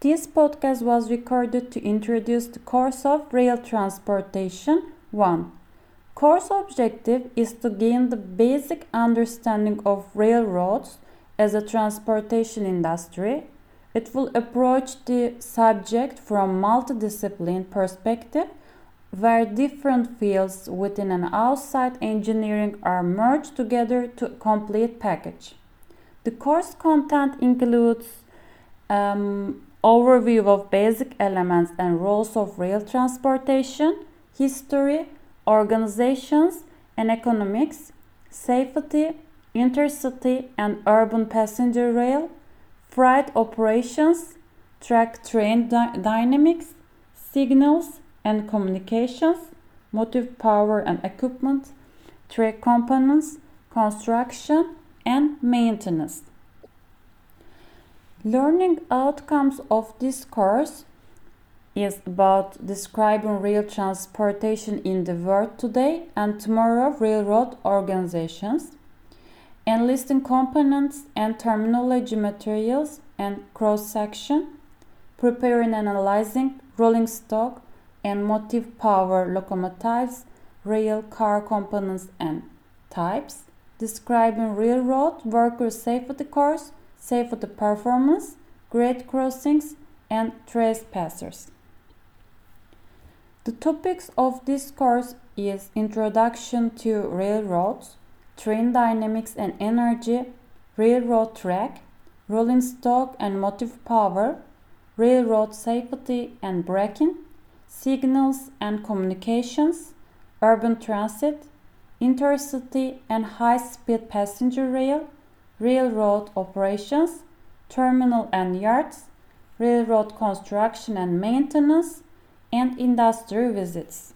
This podcast was recorded to introduce the course of Rail Transportation 1. Course objective is to gain the basic understanding of railroads as a transportation industry. It will approach the subject from multidiscipline perspective where different fields within and outside engineering are merged together to complete package. The course content includes um, overview of basic elements and roles of rail transportation, history, organizations and economics, safety, intercity and urban passenger rail, freight operations, track train dy dynamics, signals and communications, motive power and equipment, track components, construction and maintenance. Learning outcomes of this course is about describing rail transportation in the world today and tomorrow railroad organizations, enlisting components and terminology materials and cross section, preparing and analyzing rolling stock and motive power locomotives, rail car components and types, describing railroad worker safety course safety performance, grade crossings, and trespassers. The topics of this course is Introduction to Railroads, Train Dynamics and Energy, Railroad Track, Rolling Stock and Motive Power, Railroad Safety and Braking, Signals and Communications, Urban Transit, Intercity and High Speed Passenger Rail, railroad operations, terminal and yards, railroad construction and maintenance, and industry visits.